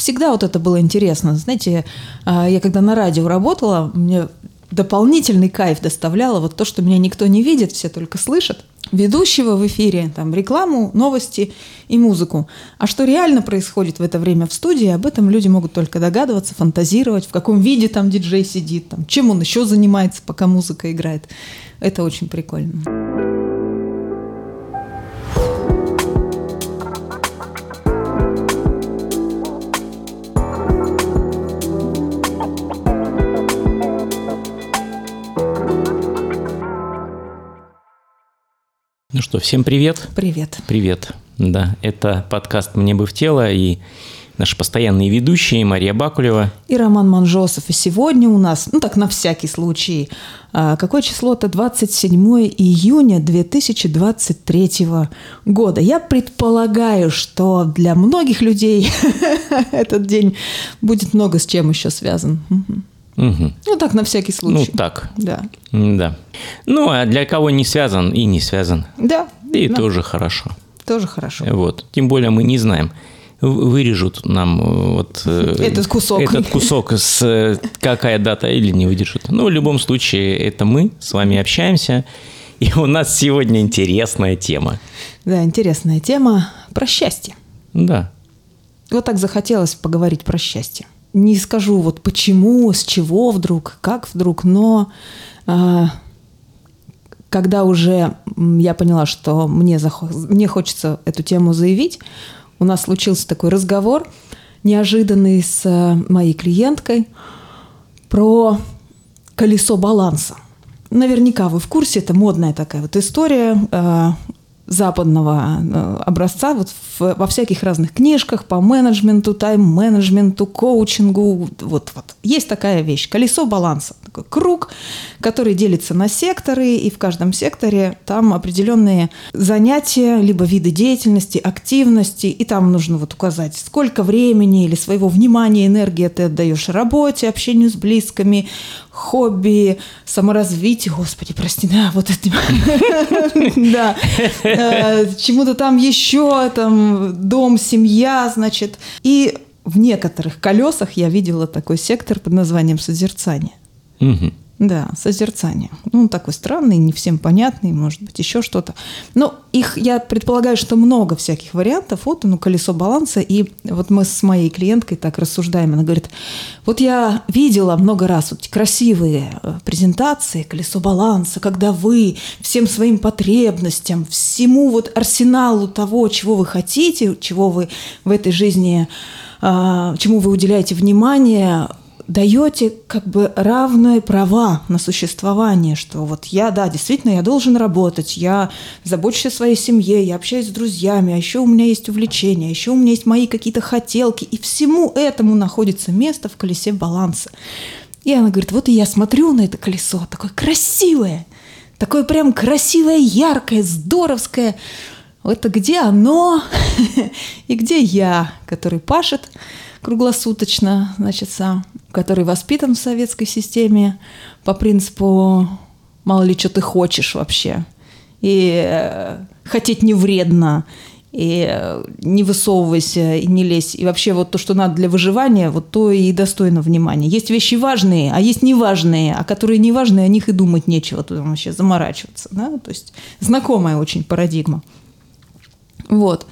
всегда вот это было интересно. Знаете, а, я когда на радио работала, мне дополнительный кайф доставляло вот то, что меня никто не видит, все только слышат. Ведущего в эфире, там, рекламу, новости и музыку. А что реально происходит в это время в студии, об этом люди могут только догадываться, фантазировать, в каком виде там диджей сидит, там, чем он еще занимается, пока музыка играет. Это очень прикольно. Ну что, всем привет. Привет. Привет. Да, это подкаст «Мне бы в тело» и наши постоянные ведущие Мария Бакулева. И Роман Манжосов. И сегодня у нас, ну так на всякий случай, а, какое число-то? 27 июня 2023 года. Я предполагаю, что для многих людей этот день будет много с чем еще связан. Угу. Ну так, на всякий случай. Ну так. Да. Да. Ну, а для кого не связан и не связан. Да. И да. тоже хорошо. Тоже хорошо. Вот. Тем более мы не знаем. Вырежут нам э, вот э, Этот кусок. этот кусок с э, какая дата или не выдержат. Ну, в любом случае, это мы с вами общаемся. И у нас сегодня интересная тема. Да, интересная тема про счастье. Да. Вот так захотелось поговорить про счастье. Не скажу вот почему, с чего вдруг, как вдруг, но а, когда уже я поняла, что мне, захо- мне хочется эту тему заявить, у нас случился такой разговор неожиданный с э, моей клиенткой про колесо баланса. Наверняка вы в курсе, это модная такая вот история э, западного э, образца вот в- во всяких разных книжках по менеджменту, тайм-менеджменту, коучингу. Вот, вот. Есть такая вещь – колесо баланса. Такой круг, который делится на секторы, и в каждом секторе там определенные занятия, либо виды деятельности, активности, и там нужно вот указать, сколько времени или своего внимания, энергии ты отдаешь работе, общению с близкими, хобби, саморазвитию, господи, прости, да, вот это, да, чему-то там еще, там, дом, семья, значит, и в некоторых колесах я видела такой сектор под названием созерцание. Да, созерцание. Ну, он такой странный, не всем понятный, может быть, еще что-то. Но их, я предполагаю, что много всяких вариантов. Вот оно, колесо баланса. И вот мы с моей клиенткой так рассуждаем. Она говорит, вот я видела много раз вот красивые э, презентации, колесо баланса, когда вы всем своим потребностям, всему вот арсеналу того, чего вы хотите, чего вы в этой жизни, а, чему вы уделяете внимание, даете как бы равные права на существование, что вот я, да, действительно, я должен работать, я забочусь о своей семье, я общаюсь с друзьями, а еще у меня есть увлечения, а еще у меня есть мои какие-то хотелки, и всему этому находится место в колесе баланса. И она говорит, вот и я смотрю на это колесо, такое красивое, такое прям красивое, яркое, здоровское. Это где оно и где я, который пашет круглосуточно, значит, сам, который воспитан в советской системе по принципу мало ли что ты хочешь вообще. И э, хотеть не вредно, и э, не высовывайся, и не лезь. И вообще вот то, что надо для выживания, вот то и достойно внимания. Есть вещи важные, а есть неважные, а которые неважные, о них и думать нечего, туда вообще заморачиваться. Да? То есть знакомая очень парадигма. Вот.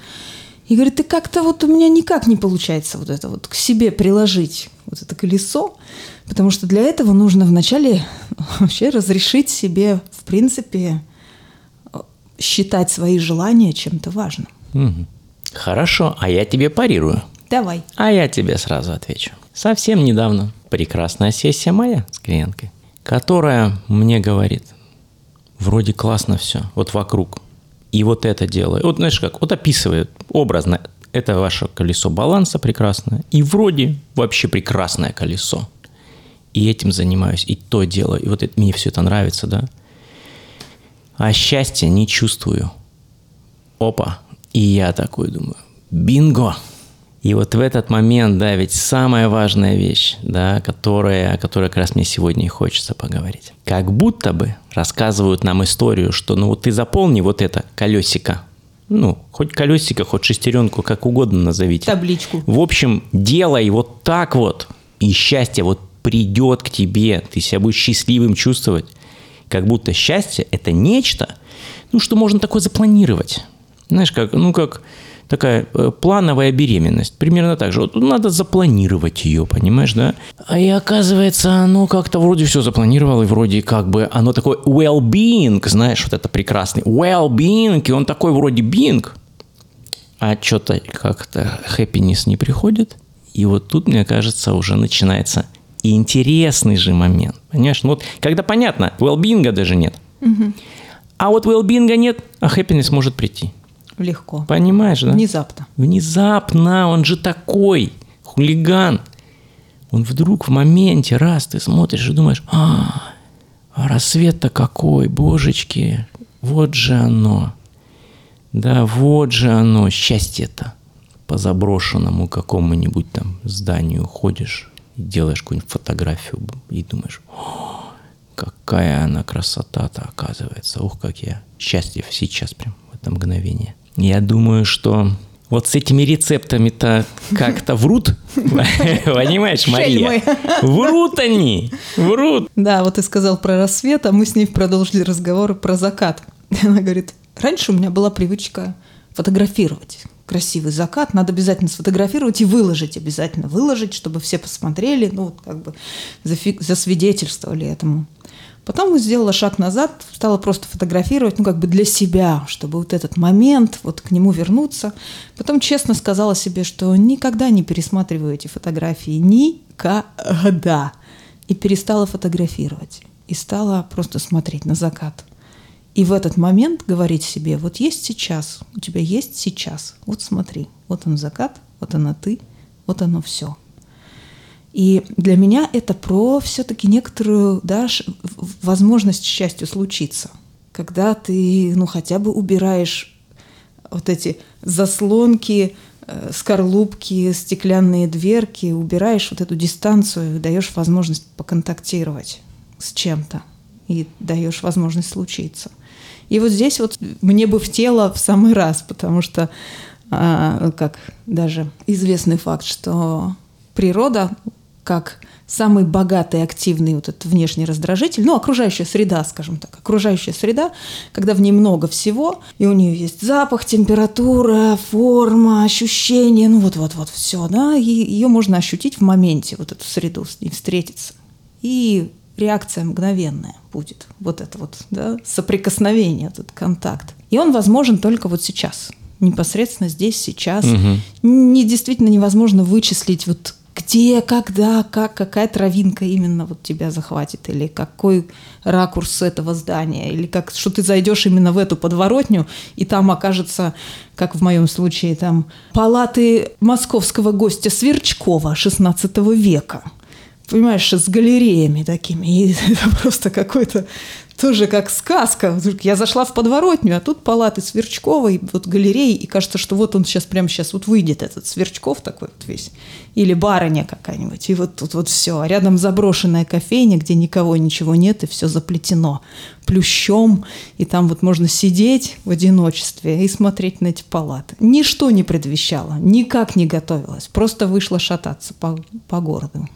И говорит, ты как-то вот у меня никак не получается вот это вот к себе приложить, вот это колесо, потому что для этого нужно вначале вообще разрешить себе, в принципе, считать свои желания чем-то важным. Хорошо, а я тебе парирую. Давай. А я тебе сразу отвечу. Совсем недавно прекрасная сессия моя с клиенткой, которая мне говорит, вроде классно все, вот вокруг. И вот это делаю. Вот знаешь как, вот описывает образно, это ваше колесо баланса прекрасное. И вроде вообще прекрасное колесо. И этим занимаюсь, и то делаю. И вот это, мне все это нравится, да. А счастья не чувствую. Опа. И я такой думаю, бинго. И вот в этот момент, да, ведь самая важная вещь, да, которая, о которой как раз мне сегодня и хочется поговорить. Как будто бы рассказывают нам историю, что ну вот ты заполни вот это колесико, Ну, хоть колесико, хоть шестеренку, как угодно назовите. Табличку. В общем, делай вот так вот, и счастье вот придет к тебе, ты себя будешь счастливым чувствовать. Как будто счастье – это нечто, ну, что можно такое запланировать. Знаешь, как, ну, как такая э, плановая беременность. Примерно так же. Вот надо запланировать ее, понимаешь, да? А и оказывается, оно как-то вроде все запланировало, и вроде как бы оно такое well-being, знаешь, вот это прекрасный well-being, и он такой вроде being, а что-то как-то happiness не приходит. И вот тут, мне кажется, уже начинается интересный же момент. Понимаешь? Ну вот, когда понятно, well-being даже нет. Угу. А вот well-being нет, а happiness может прийти. Легко. Понимаешь, да? Внезапно. Внезапно, он же такой, хулиган. Он вдруг в моменте, раз ты смотришь и думаешь, а, а рассвет-то какой, божечки, вот же оно. Да, вот же оно, счастье-то. По заброшенному какому-нибудь там зданию ходишь и делаешь какую-нибудь фотографию и думаешь, О, какая она красота-то оказывается. Ух, как я счастлив сейчас прям в это мгновение. Я думаю, что вот с этими рецептами-то как-то врут, понимаешь, Мария? Врут они, врут. Да, вот ты сказал про рассвет, а мы с ней продолжили разговор про закат. Она говорит, раньше у меня была привычка фотографировать красивый закат, надо обязательно сфотографировать и выложить, обязательно выложить, чтобы все посмотрели, ну, как бы засвидетельствовали этому. Потом сделала шаг назад, стала просто фотографировать, ну, как бы для себя, чтобы вот этот момент, вот к нему вернуться. Потом честно сказала себе, что никогда не пересматриваю эти фотографии. Никогда. И перестала фотографировать. И стала просто смотреть на закат. И в этот момент говорить себе, вот есть сейчас, у тебя есть сейчас, вот смотри, вот он закат, вот она ты, вот оно все. И для меня это про все-таки некоторую да, возможность счастью случиться. Когда ты ну, хотя бы убираешь вот эти заслонки, э, скорлупки, стеклянные дверки, убираешь вот эту дистанцию даешь возможность поконтактировать с чем-то и даешь возможность случиться. И вот здесь вот мне бы в тело в самый раз, потому что, а, как даже известный факт, что природа как самый богатый, активный вот этот внешний раздражитель, ну, окружающая среда, скажем так, окружающая среда, когда в ней много всего, и у нее есть запах, температура, форма, ощущения, ну, вот-вот-вот все, да, и ее можно ощутить в моменте, вот эту среду, с ней встретиться. И реакция мгновенная будет, вот это вот, да, соприкосновение, этот контакт. И он возможен только вот сейчас, непосредственно здесь, сейчас. Угу. Не, действительно невозможно вычислить вот где, когда, как, какая травинка именно вот тебя захватит, или какой ракурс этого здания, или как, что ты зайдешь именно в эту подворотню, и там окажется, как в моем случае, там палаты московского гостя Сверчкова XVI века понимаешь, с галереями такими. И это просто какой-то тоже как сказка. Я зашла в подворотню, а тут палаты Сверчковой, вот галереи, и кажется, что вот он сейчас, прямо сейчас вот выйдет этот Сверчков такой вот весь, или барыня какая-нибудь, и вот тут вот все. А рядом заброшенная кофейня, где никого, ничего нет, и все заплетено плющом, и там вот можно сидеть в одиночестве и смотреть на эти палаты. Ничто не предвещало, никак не готовилась, просто вышла шататься по, по городу.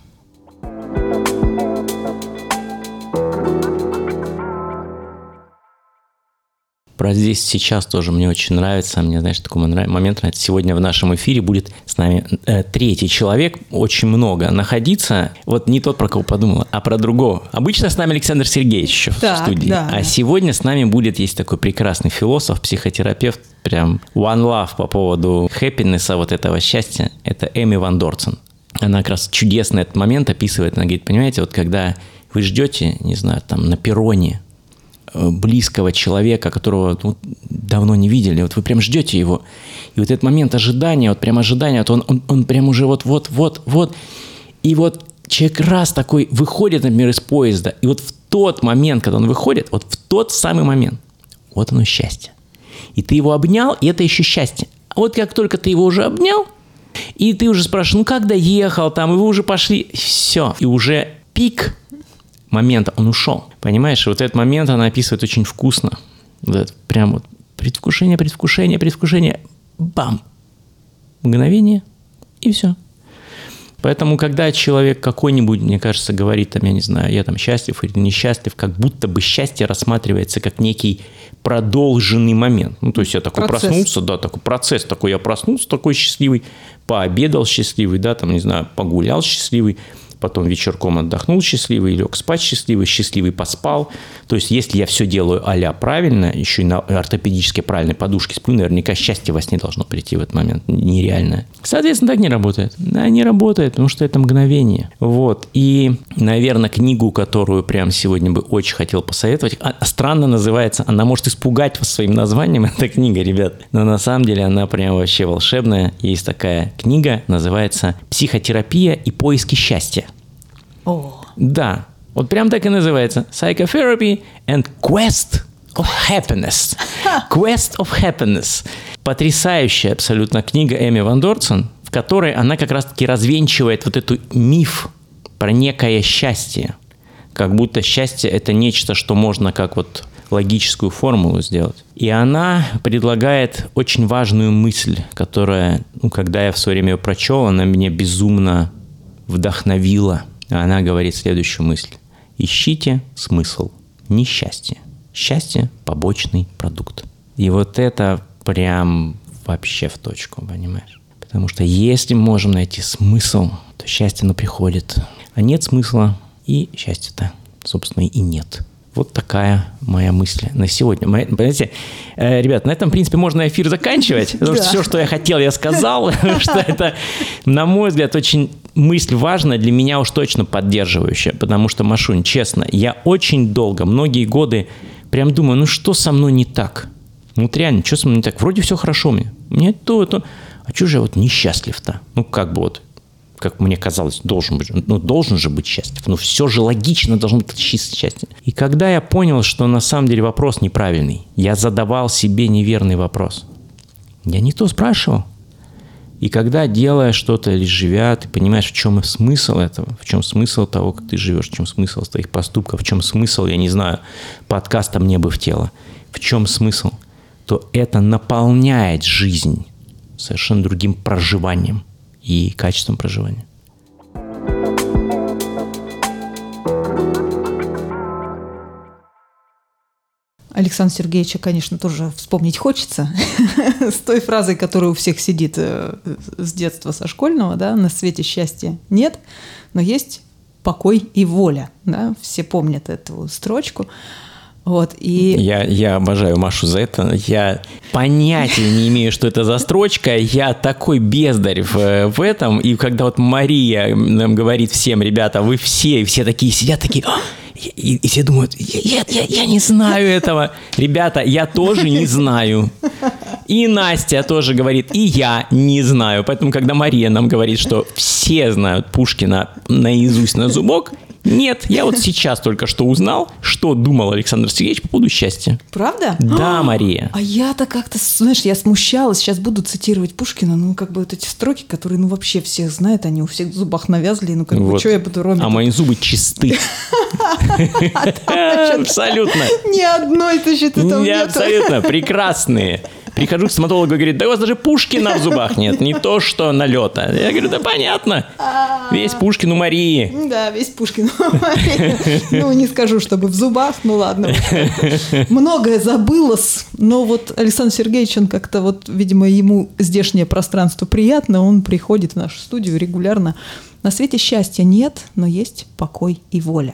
Про здесь сейчас тоже мне очень нравится. Мне, знаешь, такой момент нравится. Сегодня в нашем эфире будет с нами э, третий человек. Очень много находиться. Вот не тот, про кого подумала, а про другого. Обычно с нами Александр Сергеевич еще так, в студии. Да, а да. сегодня с нами будет, есть такой прекрасный философ, психотерапевт, прям one love по поводу happiness, вот этого счастья. Это Эми Ван Дорцен. Она как раз чудесно этот момент описывает. Она говорит, понимаете, вот когда вы ждете, не знаю, там на перроне близкого человека, которого ну, давно не видели, вот вы прям ждете его, и вот этот момент ожидания, вот прям ожидания, вот он, он, он прям уже вот, вот, вот, вот, и вот человек раз такой выходит, например, из поезда, и вот в тот момент, когда он выходит, вот в тот самый момент, вот оно счастье. И ты его обнял, и это еще счастье. А вот как только ты его уже обнял, и ты уже спрашиваешь, ну как доехал там, и вы уже пошли, все, и уже пик момента он ушел. Понимаешь, вот этот момент она описывает очень вкусно. Вот это, прям вот предвкушение, предвкушение, предвкушение, бам, мгновение, и все. Поэтому, когда человек какой-нибудь, мне кажется, говорит, там, я не знаю, я там счастлив или несчастлив, как будто бы счастье рассматривается как некий продолженный момент. Ну, то есть я такой процесс. проснулся, да, такой процесс такой, я проснулся такой счастливый, пообедал счастливый, да, там, не знаю, погулял счастливый, потом вечерком отдохнул счастливый, лег спать счастливый, счастливый поспал. То есть, если я все делаю а правильно, еще и на ортопедически правильной подушке сплю, наверняка счастье во сне должно прийти в этот момент. Нереальное. Соответственно, так не работает. Да, не работает, потому что это мгновение. Вот. И, наверное, книгу, которую прямо сегодня бы очень хотел посоветовать, а, странно называется, она может испугать вас своим названием, эта книга, ребят. Но на самом деле она прям вообще волшебная. Есть такая книга, называется «Психотерапия и поиски счастья». О. Да, вот прям так и называется. Psychotherapy and Quest of Happiness. Quest of Happiness. Потрясающая абсолютно книга Эми Ван Дорцен, в которой она как раз-таки развенчивает вот эту миф про некое счастье. Как будто счастье – это нечто, что можно как вот логическую формулу сделать. И она предлагает очень важную мысль, которая, ну, когда я в свое время ее прочел, она меня безумно вдохновила – она говорит следующую мысль. Ищите смысл, не счастье. Счастье – побочный продукт. И вот это прям вообще в точку, понимаешь? Потому что если можем найти смысл, то счастье, оно приходит. А нет смысла, и счастья-то, собственно, и нет. Вот такая моя мысль на сегодня. Понимаете, э, ребят, на этом, в принципе, можно эфир заканчивать, потому что все, что я хотел, я сказал, что это, на мой взгляд, очень мысль важная, для меня уж точно поддерживающая, потому что, Машунь, честно, я очень долго, многие годы прям думаю, ну что со мной не так? Вот реально, что со мной не так? Вроде все хорошо мне. Мне то, то. А что же я вот несчастлив-то? Ну, как бы вот как мне казалось, должен быть, ну, должен же быть счастлив. Ну, все же логично должно быть счастье. И когда я понял, что на самом деле вопрос неправильный, я задавал себе неверный вопрос. Я не то спрашивал. И когда, делая что-то или живя, ты понимаешь, в чем смысл этого, в чем смысл того, как ты живешь, в чем смысл твоих поступков, в чем смысл, я не знаю, подкаста «Мне бы в тело», в чем смысл, то это наполняет жизнь совершенно другим проживанием – и качеством проживания. Александра Сергеевича, конечно, тоже вспомнить хочется. с той фразой, которая у всех сидит э, с детства, со школьного, да, на свете счастья нет, но есть покой и воля. Да? Все помнят эту строчку. Вот, и... я, я обожаю Машу за это. Я понятия не имею, что это за строчка. Я такой бездарь в, в этом. И когда вот Мария нам говорит всем, ребята, вы все, и все такие сидят, такие... И, и все думают, я, я, я не знаю этого. Ребята, я тоже не знаю. И Настя тоже говорит, и я не знаю. Поэтому, когда Мария нам говорит, что все знают Пушкина наизусть на зубок, нет, я вот сейчас только что узнал, что думал Александр Сергеевич по поводу счастья. Правда? Да, а, Мария. А я-то как-то, знаешь, я смущалась. Сейчас буду цитировать Пушкина, ну, как бы вот эти строки, которые, ну, вообще всех знают, они у всех в зубах навязли, ну, как бы, что я буду робить? А мои зубы чисты. Абсолютно. Ни одной, ты считаешь, там Абсолютно, прекрасные. Прихожу к стоматологу и говорит, да у вас даже Пушкина в зубах нет, не то что налета. Я говорю, да понятно, весь Пушкин у Марии. Да, весь Пушкин у Марии. Ну, не скажу, чтобы в зубах, ну ладно. Многое забылось, но вот Александр Сергеевич, он как-то вот, видимо, ему здешнее пространство приятно, он приходит в нашу студию регулярно. На свете счастья нет, но есть покой и воля.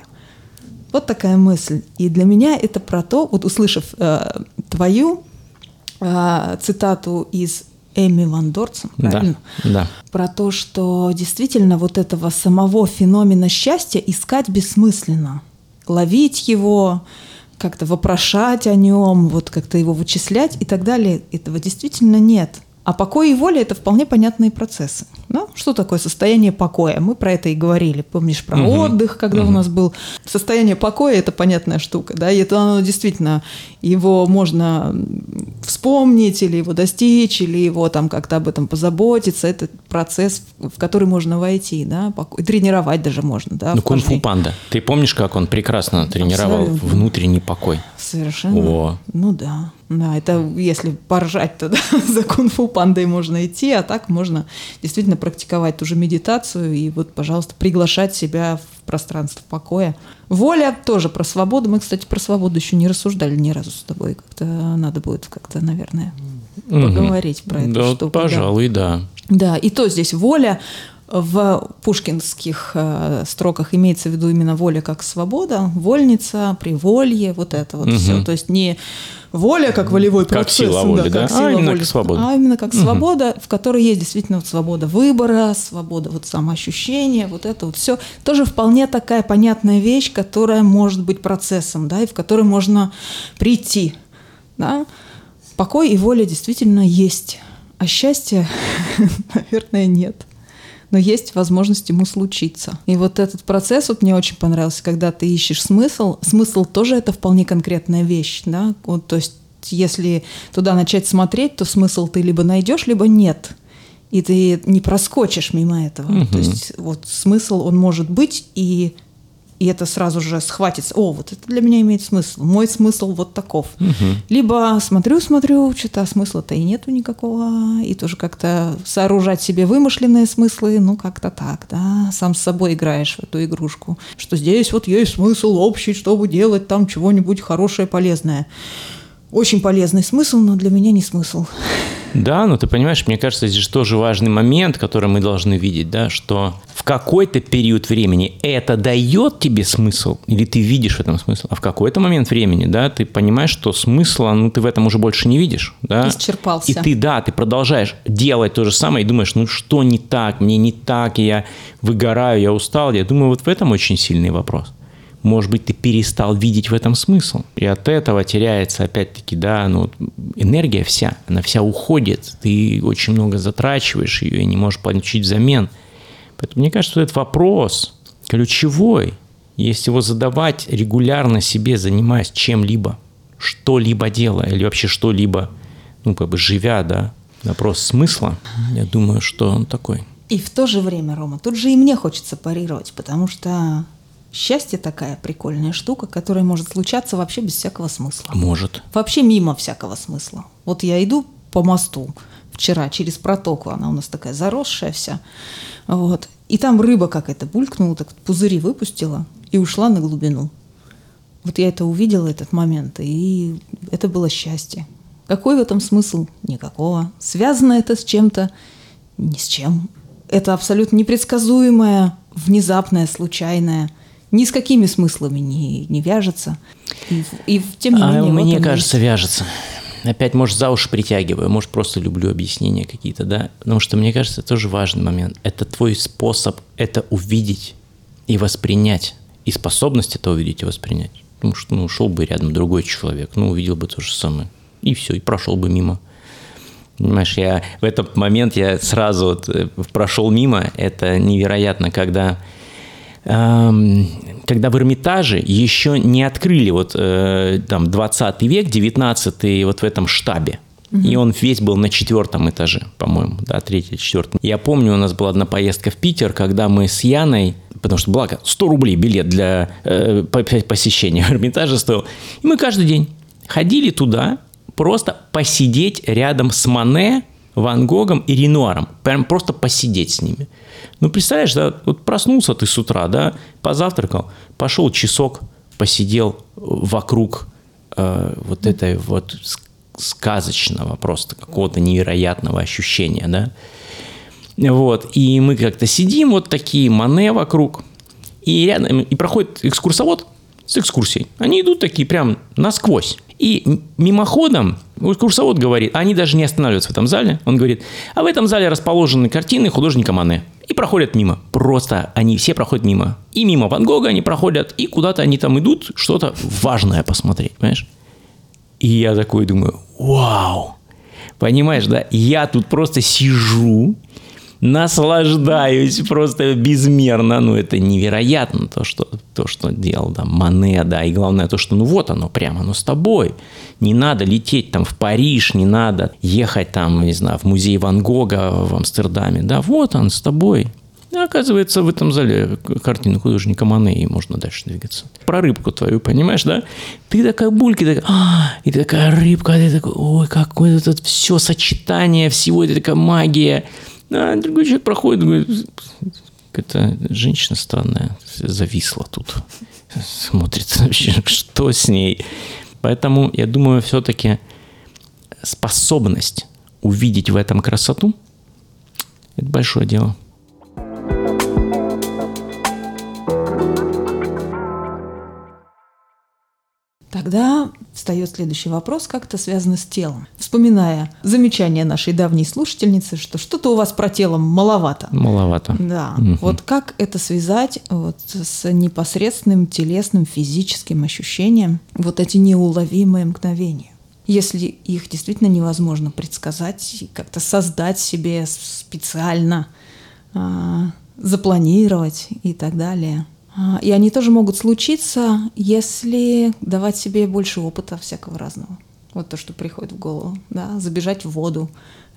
Вот такая мысль. И для меня это про то, вот услышав э, твою э, цитату из Эми Ван Дорцен, правильно? Да, да. Про то, что действительно вот этого самого феномена счастья искать бессмысленно. Ловить его, как-то вопрошать о нем, вот как-то его вычислять и так далее. Этого действительно нет. А покой и воля – это вполне понятные процессы. Да? Что такое состояние покоя? Мы про это и говорили. Помнишь про угу. отдых, когда угу. у нас был состояние покоя – это понятная штука. Да? И это оно действительно, его можно вспомнить или его достичь, или его там как-то об этом позаботиться. Это процесс, в который можно войти, да? покой. тренировать даже можно. Да? Ну, кунг-фу панда. Ты помнишь, как он прекрасно тренировал Абсолютно. внутренний покой? Совершенно. О. Ну да. Да, это если поржать, то да, за кунг-фу пандой можно идти, а так можно действительно практиковать ту же медитацию и вот, пожалуйста, приглашать себя в пространство покоя. Воля тоже про свободу. Мы, кстати, про свободу еще не рассуждали ни разу с тобой. Как-то надо будет как-то, наверное, поговорить про это. Да, штуку, пожалуй, да. Да, и то здесь воля в пушкинских э, строках имеется в виду именно воля как свобода, вольница, приволье, вот это вот угу. все. То есть не воля как волевой как процесс, сила воли, да, как а сила именно воли, как свобода. а именно как угу. свобода, в которой есть действительно вот свобода выбора, свобода вот самоощущения, вот это вот все тоже вполне такая понятная вещь, которая может быть процессом, да, и в которой можно прийти, да. Покой и воля действительно есть, а счастья, наверное, нет но есть возможность ему случиться. И вот этот процесс вот мне очень понравился, когда ты ищешь смысл. Смысл тоже это вполне конкретная вещь, да, вот, то есть если туда начать смотреть, то смысл ты либо найдешь, либо нет. И ты не проскочишь мимо этого. Угу. То есть вот смысл он может быть, и и это сразу же схватится. О, вот это для меня имеет смысл. Мой смысл вот таков. Угу. Либо смотрю, смотрю, что-то смысла-то и нету никакого, и тоже как-то сооружать себе вымышленные смыслы, ну как-то так, да, сам с собой играешь в эту игрушку, что здесь вот есть смысл общий, чтобы делать там чего-нибудь хорошее, полезное. Очень полезный смысл, но для меня не смысл. Да, но ты понимаешь, мне кажется, здесь тоже важный момент, который мы должны видеть, да, что в какой-то период времени это дает тебе смысл, или ты видишь в этом смысл, а в какой-то момент времени, да, ты понимаешь, что смысла, ну, ты в этом уже больше не видишь, да. Исчерпался. И ты, да, ты продолжаешь делать то же самое и думаешь, ну, что не так, мне не так, я выгораю, я устал. Я думаю, вот в этом очень сильный вопрос может быть, ты перестал видеть в этом смысл. И от этого теряется, опять-таки, да, ну, энергия вся, она вся уходит, ты очень много затрачиваешь ее и не можешь получить взамен. Поэтому мне кажется, что этот вопрос ключевой, если его задавать регулярно себе, занимаясь чем-либо, что-либо делая, или вообще что-либо, ну, как бы живя, да, вопрос смысла, я думаю, что он такой. И в то же время, Рома, тут же и мне хочется парировать, потому что Счастье такая прикольная штука, которая может случаться вообще без всякого смысла. Может. Вообще мимо всякого смысла. Вот я иду по мосту вчера через протоку, она у нас такая заросшая вся, вот, и там рыба какая-то булькнула, так пузыри выпустила и ушла на глубину. Вот я это увидела, этот момент, и это было счастье. Какой в этом смысл? Никакого. Связано это с чем-то? Ни с чем. Это абсолютно непредсказуемое, внезапное, случайное – ни с какими смыслами не, не вяжется. И, и тем не а менее... Мне вот кажется, есть. вяжется. Опять, может, за уши притягиваю, может, просто люблю объяснения какие-то, да? Потому что, мне кажется, это тоже важный момент. Это твой способ это увидеть и воспринять. И способность это увидеть и воспринять. Потому что, ну, шел бы рядом другой человек, ну, увидел бы то же самое. И все, и прошел бы мимо. Понимаешь, я в этот момент я сразу вот э, прошел мимо. Это невероятно, когда когда в Эрмитаже еще не открыли вот э, там 20 век, 19 вот в этом штабе. И он весь был на четвертом этаже, по-моему, да, третий, четвертый. Я помню, у нас была одна поездка в Питер, когда мы с Яной, потому что благо 100 рублей билет для э, посещения Эрмитажа стоил, и мы каждый день ходили туда, просто посидеть рядом с Мане, Ван Гогом и Ренуаром. Прям просто посидеть с ними. Ну, представляешь, да, вот проснулся ты с утра, да, позавтракал, пошел часок, посидел вокруг э, вот этой вот сказочного просто какого-то невероятного ощущения, да. Вот, и мы как-то сидим вот такие, мане вокруг, и рядом, и проходит экскурсовод с экскурсией. Они идут такие прям насквозь. И мимоходом экскурсовод говорит, они даже не останавливаются в этом зале, он говорит, а в этом зале расположены картины художника Мане. И проходят мимо. Просто они все проходят мимо. И мимо Ван Гога они проходят, и куда-то они там идут, что-то важное посмотреть, понимаешь? И я такой думаю, вау, понимаешь, да? Я тут просто сижу, наслаждаюсь просто безмерно. Ну, это невероятно, то, что, то, что делал там Мане, да, и главное то, что ну вот оно прямо, оно с тобой. Не надо лететь там в Париж, не надо ехать там, не знаю, в музей Ван Гога в Амстердаме. Да, вот он с тобой. А оказывается, в этом зале картины художника Мане, и можно дальше двигаться. Про рыбку твою, понимаешь, да? Ты такая бульки, такая, а, и ты такая рыбка, ты такой, ой, какое тут все сочетание всего, это такая магия. А другой человек проходит, говорит, какая-то женщина странная, зависла тут, смотрит вообще, что с ней. Поэтому я думаю, все-таки способность увидеть в этом красоту – это большое дело. Тогда встает следующий вопрос, как это связано с телом. Вспоминая замечание нашей давней слушательницы, что что-то у вас про тело маловато. Маловато. Да. Угу. Вот как это связать вот с непосредственным телесным физическим ощущением, вот эти неуловимые мгновения? Если их действительно невозможно предсказать, как-то создать себе специально, а, запланировать и так далее – и они тоже могут случиться, если давать себе больше опыта всякого разного. Вот то, что приходит в голову. Да? Забежать в воду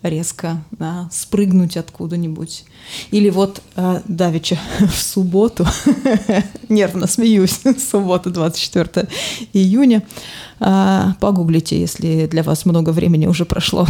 резко, да? спрыгнуть откуда-нибудь. Или вот э, Давича в субботу, нервно смеюсь, суббота 24 июня, э, погуглите, если для вас много времени уже прошло.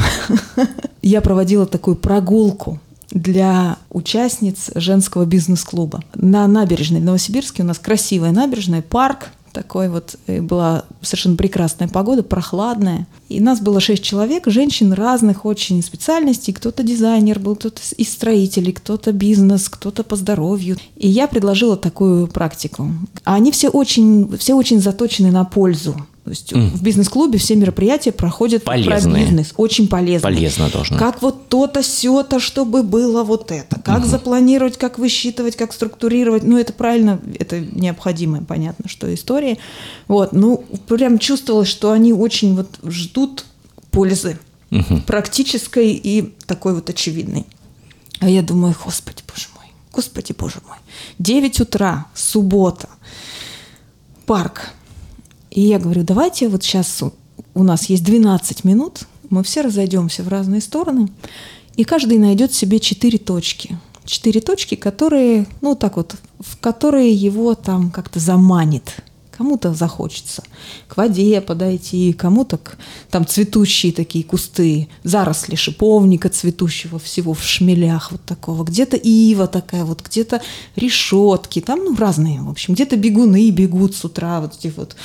Я проводила такую прогулку для участниц женского бизнес-клуба. На набережной в Новосибирске у нас красивая набережная, парк, такой вот была совершенно прекрасная погода, прохладная. И нас было шесть человек, женщин разных очень специальностей. Кто-то дизайнер был, кто-то из строителей, кто-то бизнес, кто-то по здоровью. И я предложила такую практику. А они все очень, все очень заточены на пользу. То есть mm. в бизнес-клубе все мероприятия проходят Полезные. про бизнес. Очень полезно. Полезно должно. Как вот то-то, сё-то, чтобы было вот это. Как mm-hmm. запланировать, как высчитывать, как структурировать. Ну, это правильно, это необходимое, понятно, что истории. Вот, ну, прям чувствовалось, что они очень вот ждут пользы. Mm-hmm. Практической и такой вот очевидной. А я думаю, господи, боже мой, господи, боже мой. 9 утра, суббота, парк, и я говорю, давайте вот сейчас у нас есть 12 минут, мы все разойдемся в разные стороны, и каждый найдет себе четыре точки. Четыре точки, которые, ну так вот, в которые его там как-то заманит. Кому-то захочется к воде подойти, кому-то к, там цветущие такие кусты, заросли шиповника цветущего всего в шмелях вот такого, где-то ива такая вот, где-то решетки, там ну разные, в общем, где-то бегуны бегут с утра, вот эти вот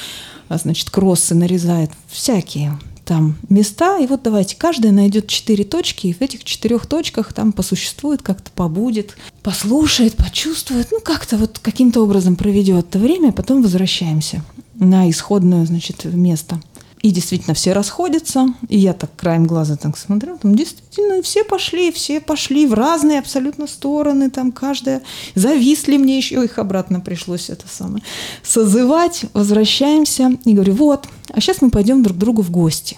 значит, кроссы нарезает, всякие там места. И вот давайте, каждая найдет четыре точки, и в этих четырех точках там посуществует, как-то побудет, послушает, почувствует, ну как-то вот каким-то образом проведет это время, а потом возвращаемся на исходное, значит, место. И действительно все расходятся. И я так краем глаза так смотрю, там действительно все пошли, все пошли в разные абсолютно стороны, там каждая. Зависли мне еще, их обратно пришлось это самое созывать. Возвращаемся и говорю, вот, а сейчас мы пойдем друг к другу в гости.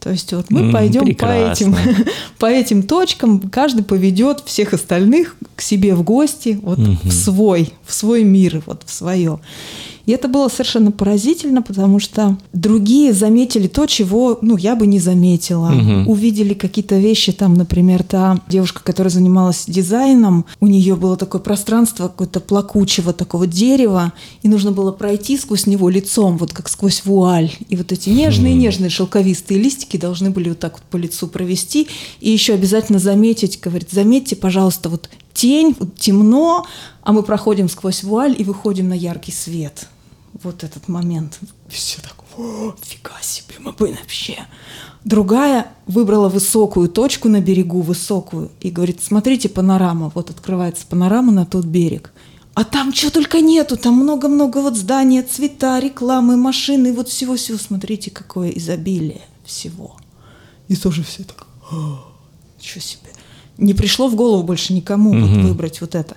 То есть вот мы mm, пойдем по этим, по этим точкам, каждый поведет всех остальных к себе в гости, вот mm-hmm. в свой, в свой мир, вот в свое. И это было совершенно поразительно, потому что другие заметили то, чего ну, я бы не заметила. Угу. Увидели какие-то вещи, там, например, та девушка, которая занималась дизайном, у нее было такое пространство какое-то плакучего такого дерева, и нужно было пройти сквозь него лицом, вот как сквозь вуаль. И вот эти нежные-нежные шелковистые листики должны были вот так вот по лицу провести. И еще обязательно заметить, говорит, заметьте, пожалуйста, вот тень, темно, а мы проходим сквозь вуаль и выходим на яркий свет вот этот момент. Все так, о, фига себе, мы бы вообще. Другая выбрала высокую точку на берегу, высокую, и говорит, смотрите, панорама, вот открывается панорама на тот берег. А там что только нету, там много-много вот здания, цвета, рекламы, машины, вот всего-всего. Смотрите, какое изобилие всего. И тоже все так, что себе. Не пришло в голову больше никому угу. вот выбрать вот это.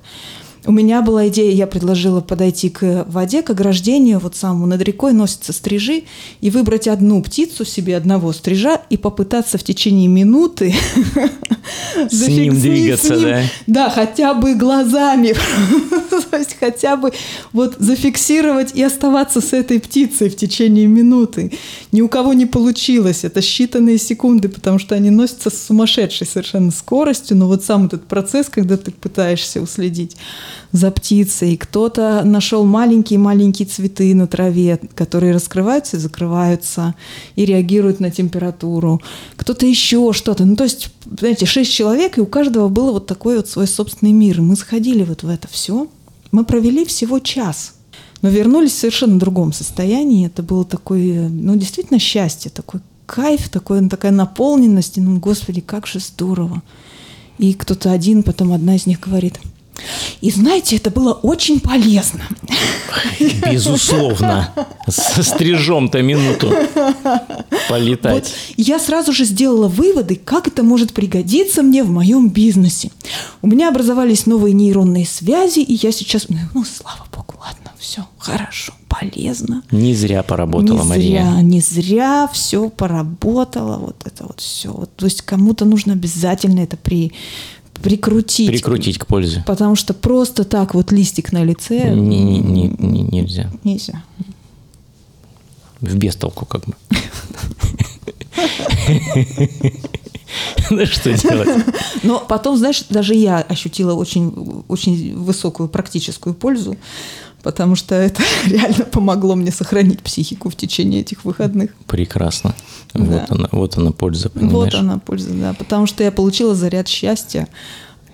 У меня была идея, я предложила подойти к воде, к ограждению, вот самому над рекой носятся стрижи, и выбрать одну птицу себе, одного стрижа, и попытаться в течение минуты с ним двигаться, да? Да, хотя бы глазами, то есть хотя бы вот зафиксировать и оставаться с этой птицей в течение минуты. Ни у кого не получилось, это считанные секунды, потому что они носятся с сумасшедшей совершенно скоростью, но вот сам этот процесс, когда ты пытаешься уследить за птицей, кто-то нашел маленькие-маленькие цветы на траве, которые раскрываются и закрываются, и реагируют на температуру, кто-то еще что-то. Ну, то есть, знаете, шесть человек, и у каждого было вот такой вот свой собственный мир. Мы сходили вот в это все. Мы провели всего час, но вернулись в совершенно другом состоянии. Это было такое, ну, действительно счастье, такой кайф, такой, такая наполненность. И, ну, господи, как же здорово. И кто-то один, потом одна из них говорит – и знаете, это было очень полезно. Безусловно. Со стрижом-то минуту полетать. Вот я сразу же сделала выводы, как это может пригодиться мне в моем бизнесе. У меня образовались новые нейронные связи, и я сейчас, ну, слава богу, ладно, все хорошо, полезно. Не зря поработала не Мария. Зря, не зря все поработала, вот это вот все. Вот, то есть кому-то нужно обязательно это при прикрутить. Прикрутить к пользе. Потому что просто так вот листик на лице... Не, не, не, не, нельзя. Нельзя. В бестолку как бы. Ну что делать? Но потом, знаешь, даже я ощутила очень, очень высокую практическую пользу потому что это реально помогло мне сохранить психику в течение этих выходных. Прекрасно. Да. Вот, она, вот она польза, понимаешь? Вот она польза, да. Потому что я получила заряд счастья,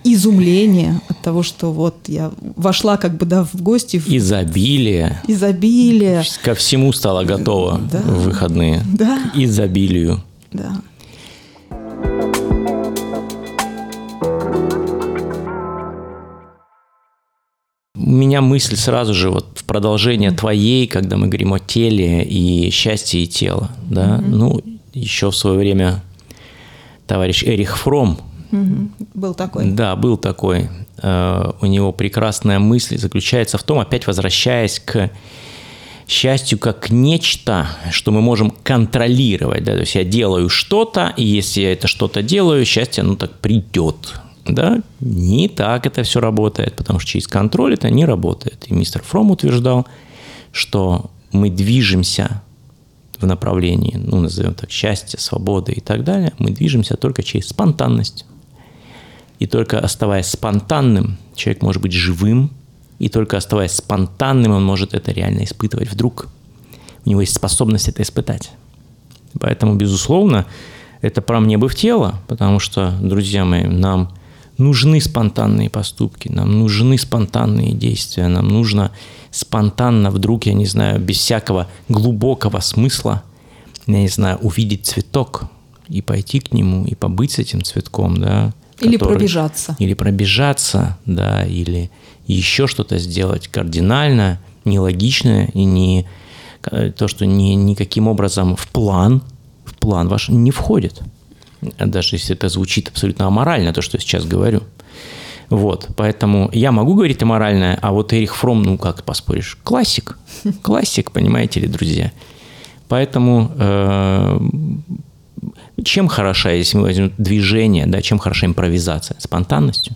изумления от того, что вот я вошла как бы да, в гости. В... Изобилие. Изобилие. Ко всему стала готова да. в выходные. Да. Изобилию. Да. Меня мысль сразу же вот в продолжение твоей, когда мы говорим о теле и счастье и тело, да, mm-hmm. ну еще в свое время товарищ Эрих Фром mm-hmm. был такой. Да, был такой. Uh, у него прекрасная мысль заключается в том, опять возвращаясь к счастью как нечто, что мы можем контролировать. Да? То есть я делаю что-то, и если я это что-то делаю, счастье, ну так придет. Да, не так это все работает, потому что через контроль это не работает. И мистер Фром утверждал, что мы движемся в направлении, ну, назовем так, счастья, свободы и так далее, мы движемся только через спонтанность. И только оставаясь спонтанным, человек может быть живым, и только оставаясь спонтанным, он может это реально испытывать вдруг. У него есть способность это испытать. Поэтому, безусловно, это про мне бы в тело, потому что, друзья мои, нам нужны спонтанные поступки, нам нужны спонтанные действия, нам нужно спонтанно вдруг, я не знаю, без всякого глубокого смысла, я не знаю, увидеть цветок и пойти к нему, и побыть с этим цветком, да. Или который, пробежаться. Или пробежаться, да, или еще что-то сделать кардинально, нелогичное и не то, что ни, никаким образом в план, в план ваш не входит даже если это звучит абсолютно аморально, то, что я сейчас говорю. Вот, поэтому я могу говорить аморальное, а вот Эрих Фром, ну как поспоришь, классик, классик, понимаете ли, друзья. Поэтому э, чем хороша, если мы возьмем движение, да, чем хороша импровизация? Спонтанностью.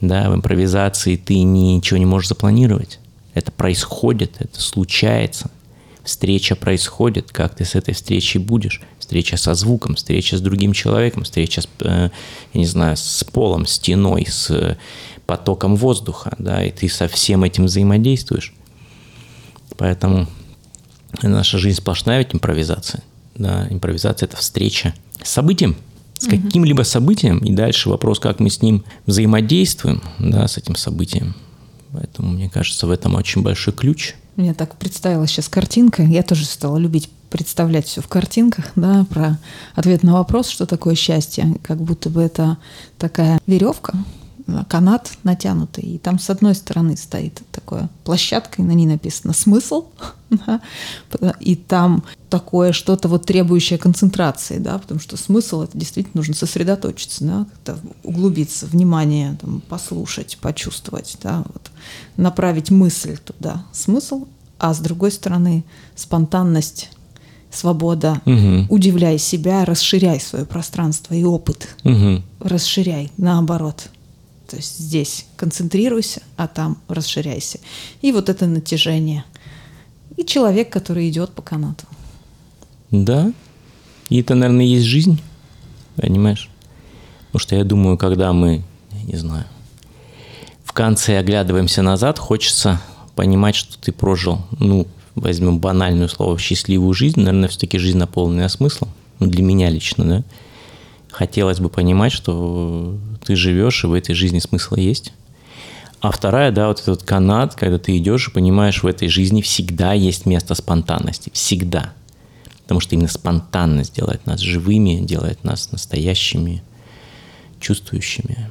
Да, в импровизации ты ничего не можешь запланировать. Это происходит, это случается. Встреча происходит, как ты с этой встречей будешь встреча со звуком, встреча с другим человеком, встреча с, э, я не знаю, с полом, стеной, с потоком воздуха, да, и ты со всем этим взаимодействуешь. Поэтому наша жизнь сплошная ведь импровизация. Да, импровизация – это встреча с событием, с каким-либо событием, и дальше вопрос, как мы с ним взаимодействуем, да, с этим событием. Поэтому, мне кажется, в этом очень большой ключ. Мне так представилась сейчас картинка. Я тоже стала любить представлять все в картинках, да, про ответ на вопрос, что такое счастье, как будто бы это такая веревка, канат натянутый, и там с одной стороны стоит так, такое площадка, и на ней написано «смысл», и там такое что-то вот требующее концентрации, да, потому что смысл это действительно нужно сосредоточиться, да, как-то углубиться, внимание, там, послушать, почувствовать, да, вот, направить мысль туда. Смысл, а с другой стороны спонтанность, свобода, угу. удивляй себя, расширяй свое пространство и опыт, угу. расширяй, наоборот. То есть здесь концентрируйся, а там расширяйся. И вот это натяжение. И человек, который идет по канату. Да. И это, наверное, есть жизнь. Понимаешь? Потому что я думаю, когда мы, я не знаю, конце оглядываемся назад, хочется понимать, что ты прожил, ну, возьмем банальную слово, счастливую жизнь, наверное, все-таки жизнь наполненная смыслом. Ну, для меня лично, да хотелось бы понимать, что ты живешь, и в этой жизни смысл есть. А вторая, да, вот этот канат, когда ты идешь и понимаешь, в этой жизни всегда есть место спонтанности. Всегда. Потому что именно спонтанность делает нас живыми, делает нас настоящими, чувствующими.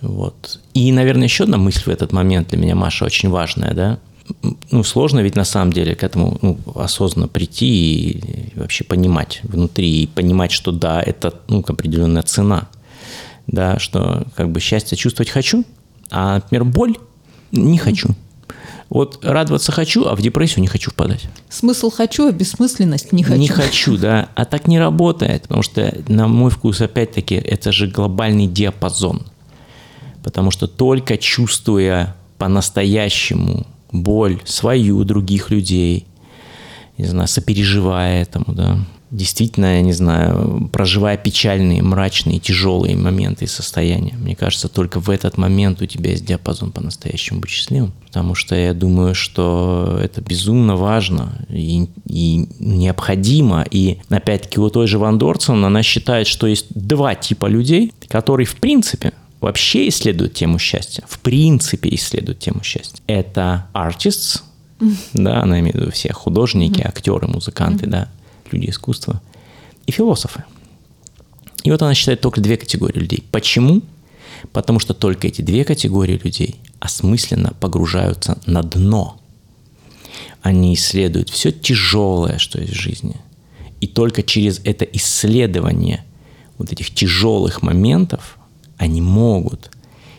Вот. И, наверное, еще одна мысль в этот момент для меня, Маша, очень важная, да ну, сложно ведь на самом деле к этому ну, осознанно прийти и вообще понимать внутри, и понимать, что да, это ну, определенная цена, да, что как бы счастье чувствовать хочу, а, например, боль не хочу. Вот радоваться хочу, а в депрессию не хочу впадать. Смысл хочу, а бессмысленность не хочу. Не хочу, да. А так не работает, потому что, на мой вкус, опять-таки, это же глобальный диапазон. Потому что только чувствуя по-настоящему боль свою, других людей, не знаю, сопереживая этому, да. Действительно, я не знаю, проживая печальные, мрачные, тяжелые моменты и состояния. Мне кажется, только в этот момент у тебя есть диапазон по-настоящему счастливым. Потому что я думаю, что это безумно важно и, и необходимо. И опять-таки у той же Ван Дорсон, она считает, что есть два типа людей, которые в принципе вообще исследуют тему счастья, в принципе исследуют тему счастья. Это artists, mm-hmm. да, она имеет в виду все художники, mm-hmm. актеры, музыканты, mm-hmm. да, люди искусства, и философы. И вот она считает только две категории людей. Почему? Потому что только эти две категории людей осмысленно погружаются на дно. Они исследуют все тяжелое, что есть в жизни. И только через это исследование вот этих тяжелых моментов они могут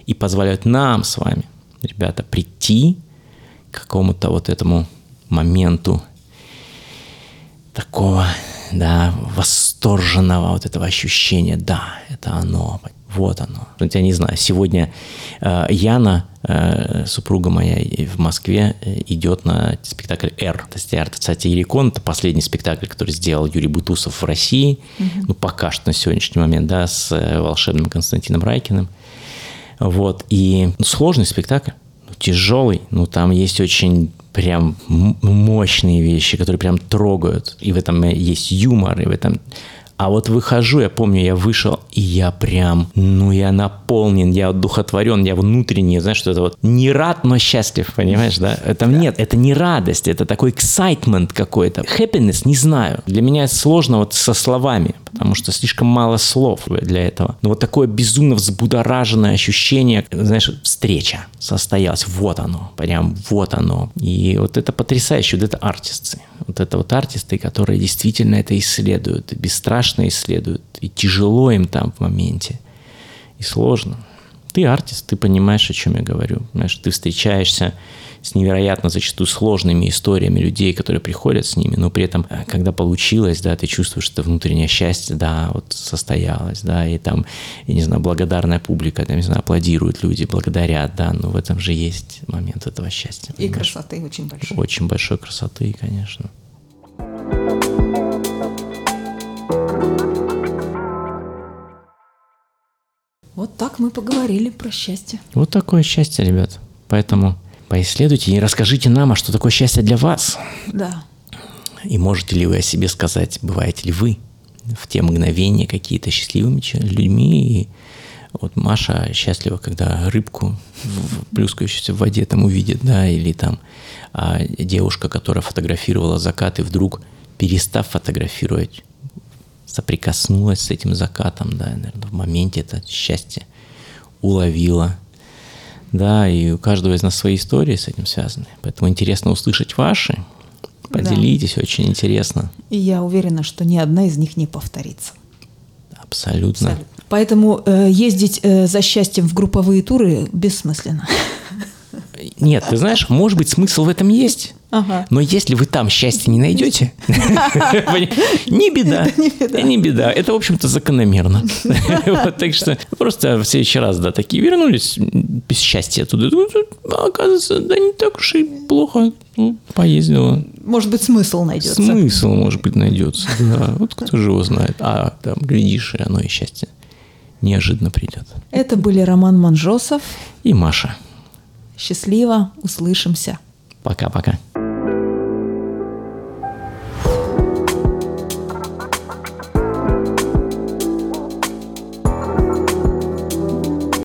и позволяют нам с вами, ребята, прийти к какому-то вот этому моменту такого, да, восторженного вот этого ощущения, да, это оно, вот оно. Я не знаю, сегодня э, Яна, э, супруга моя в Москве, э, идет на спектакль «Р». То есть «Р» кстати, Ирикон, это последний спектакль, который сделал Юрий Бутусов в России, угу. ну, пока что на сегодняшний момент, да, с волшебным Константином Райкиным. Вот, и ну, сложный спектакль, ну, тяжелый, ну, там есть очень прям мощные вещи, которые прям трогают, и в этом есть юмор, и в этом а вот выхожу, я помню, я вышел, и я прям, ну, я наполнен, я одухотворен, я внутренне, знаешь, что это вот не рад, но счастлив, понимаешь, да? Это нет, это не радость, это такой excitement какой-то. Happiness, не знаю. Для меня сложно вот со словами, потому что слишком мало слов для этого. Но вот такое безумно взбудораженное ощущение, знаешь, встреча состоялась, вот оно, прям вот оно. И вот это потрясающе, вот это артисты. Вот это вот артисты, которые действительно это исследуют, бесстрашно исследуют, и тяжело им там в моменте, и сложно. Ты артист, ты понимаешь, о чем я говорю. Знаешь, ты встречаешься с невероятно зачастую сложными историями людей, которые приходят с ними, но при этом, э, когда получилось, да, ты чувствуешь, что внутреннее счастье, да, вот состоялось, да, и там, я не знаю, благодарная публика, там, не знаю, аплодируют люди, благодарят, да, но в этом же есть момент этого счастья. И понимаешь? красоты очень большой. Очень большой красоты, конечно. Вот так мы поговорили про счастье. Вот такое счастье, ребят. Поэтому поисследуйте и расскажите нам, а что такое счастье для вас. Да. И можете ли вы о себе сказать, бываете ли вы в те мгновения какие-то счастливыми людьми. И вот Маша счастлива, когда рыбку, плюскающуюся в воде, там увидит, да, или там а девушка, которая фотографировала закаты, вдруг, перестав фотографировать, соприкоснулась с этим закатом, да, наверное, в моменте это счастье уловила, Да, и у каждого из нас свои истории с этим связаны. Поэтому интересно услышать ваши. Поделитесь, очень интересно. И я уверена, что ни одна из них не повторится. Абсолютно. Абсолютно. Поэтому э, ездить э, за счастьем в групповые туры бессмысленно. Нет, ты знаешь, может быть, смысл в этом есть. Ага. Но если вы там счастья не найдете, не беда. Не беда. Это, в общем-то, закономерно. Так что просто в следующий раз, да, такие вернулись без счастья туда. Оказывается, да не так уж и плохо ну, поездила. Может быть, смысл найдется. Смысл, может быть, найдется. Да, вот кто же его знает. А там, глядишь, и оно и счастье неожиданно придет. Это были Роман Манжосов и Маша. Счастливо, услышимся. Пока-пока.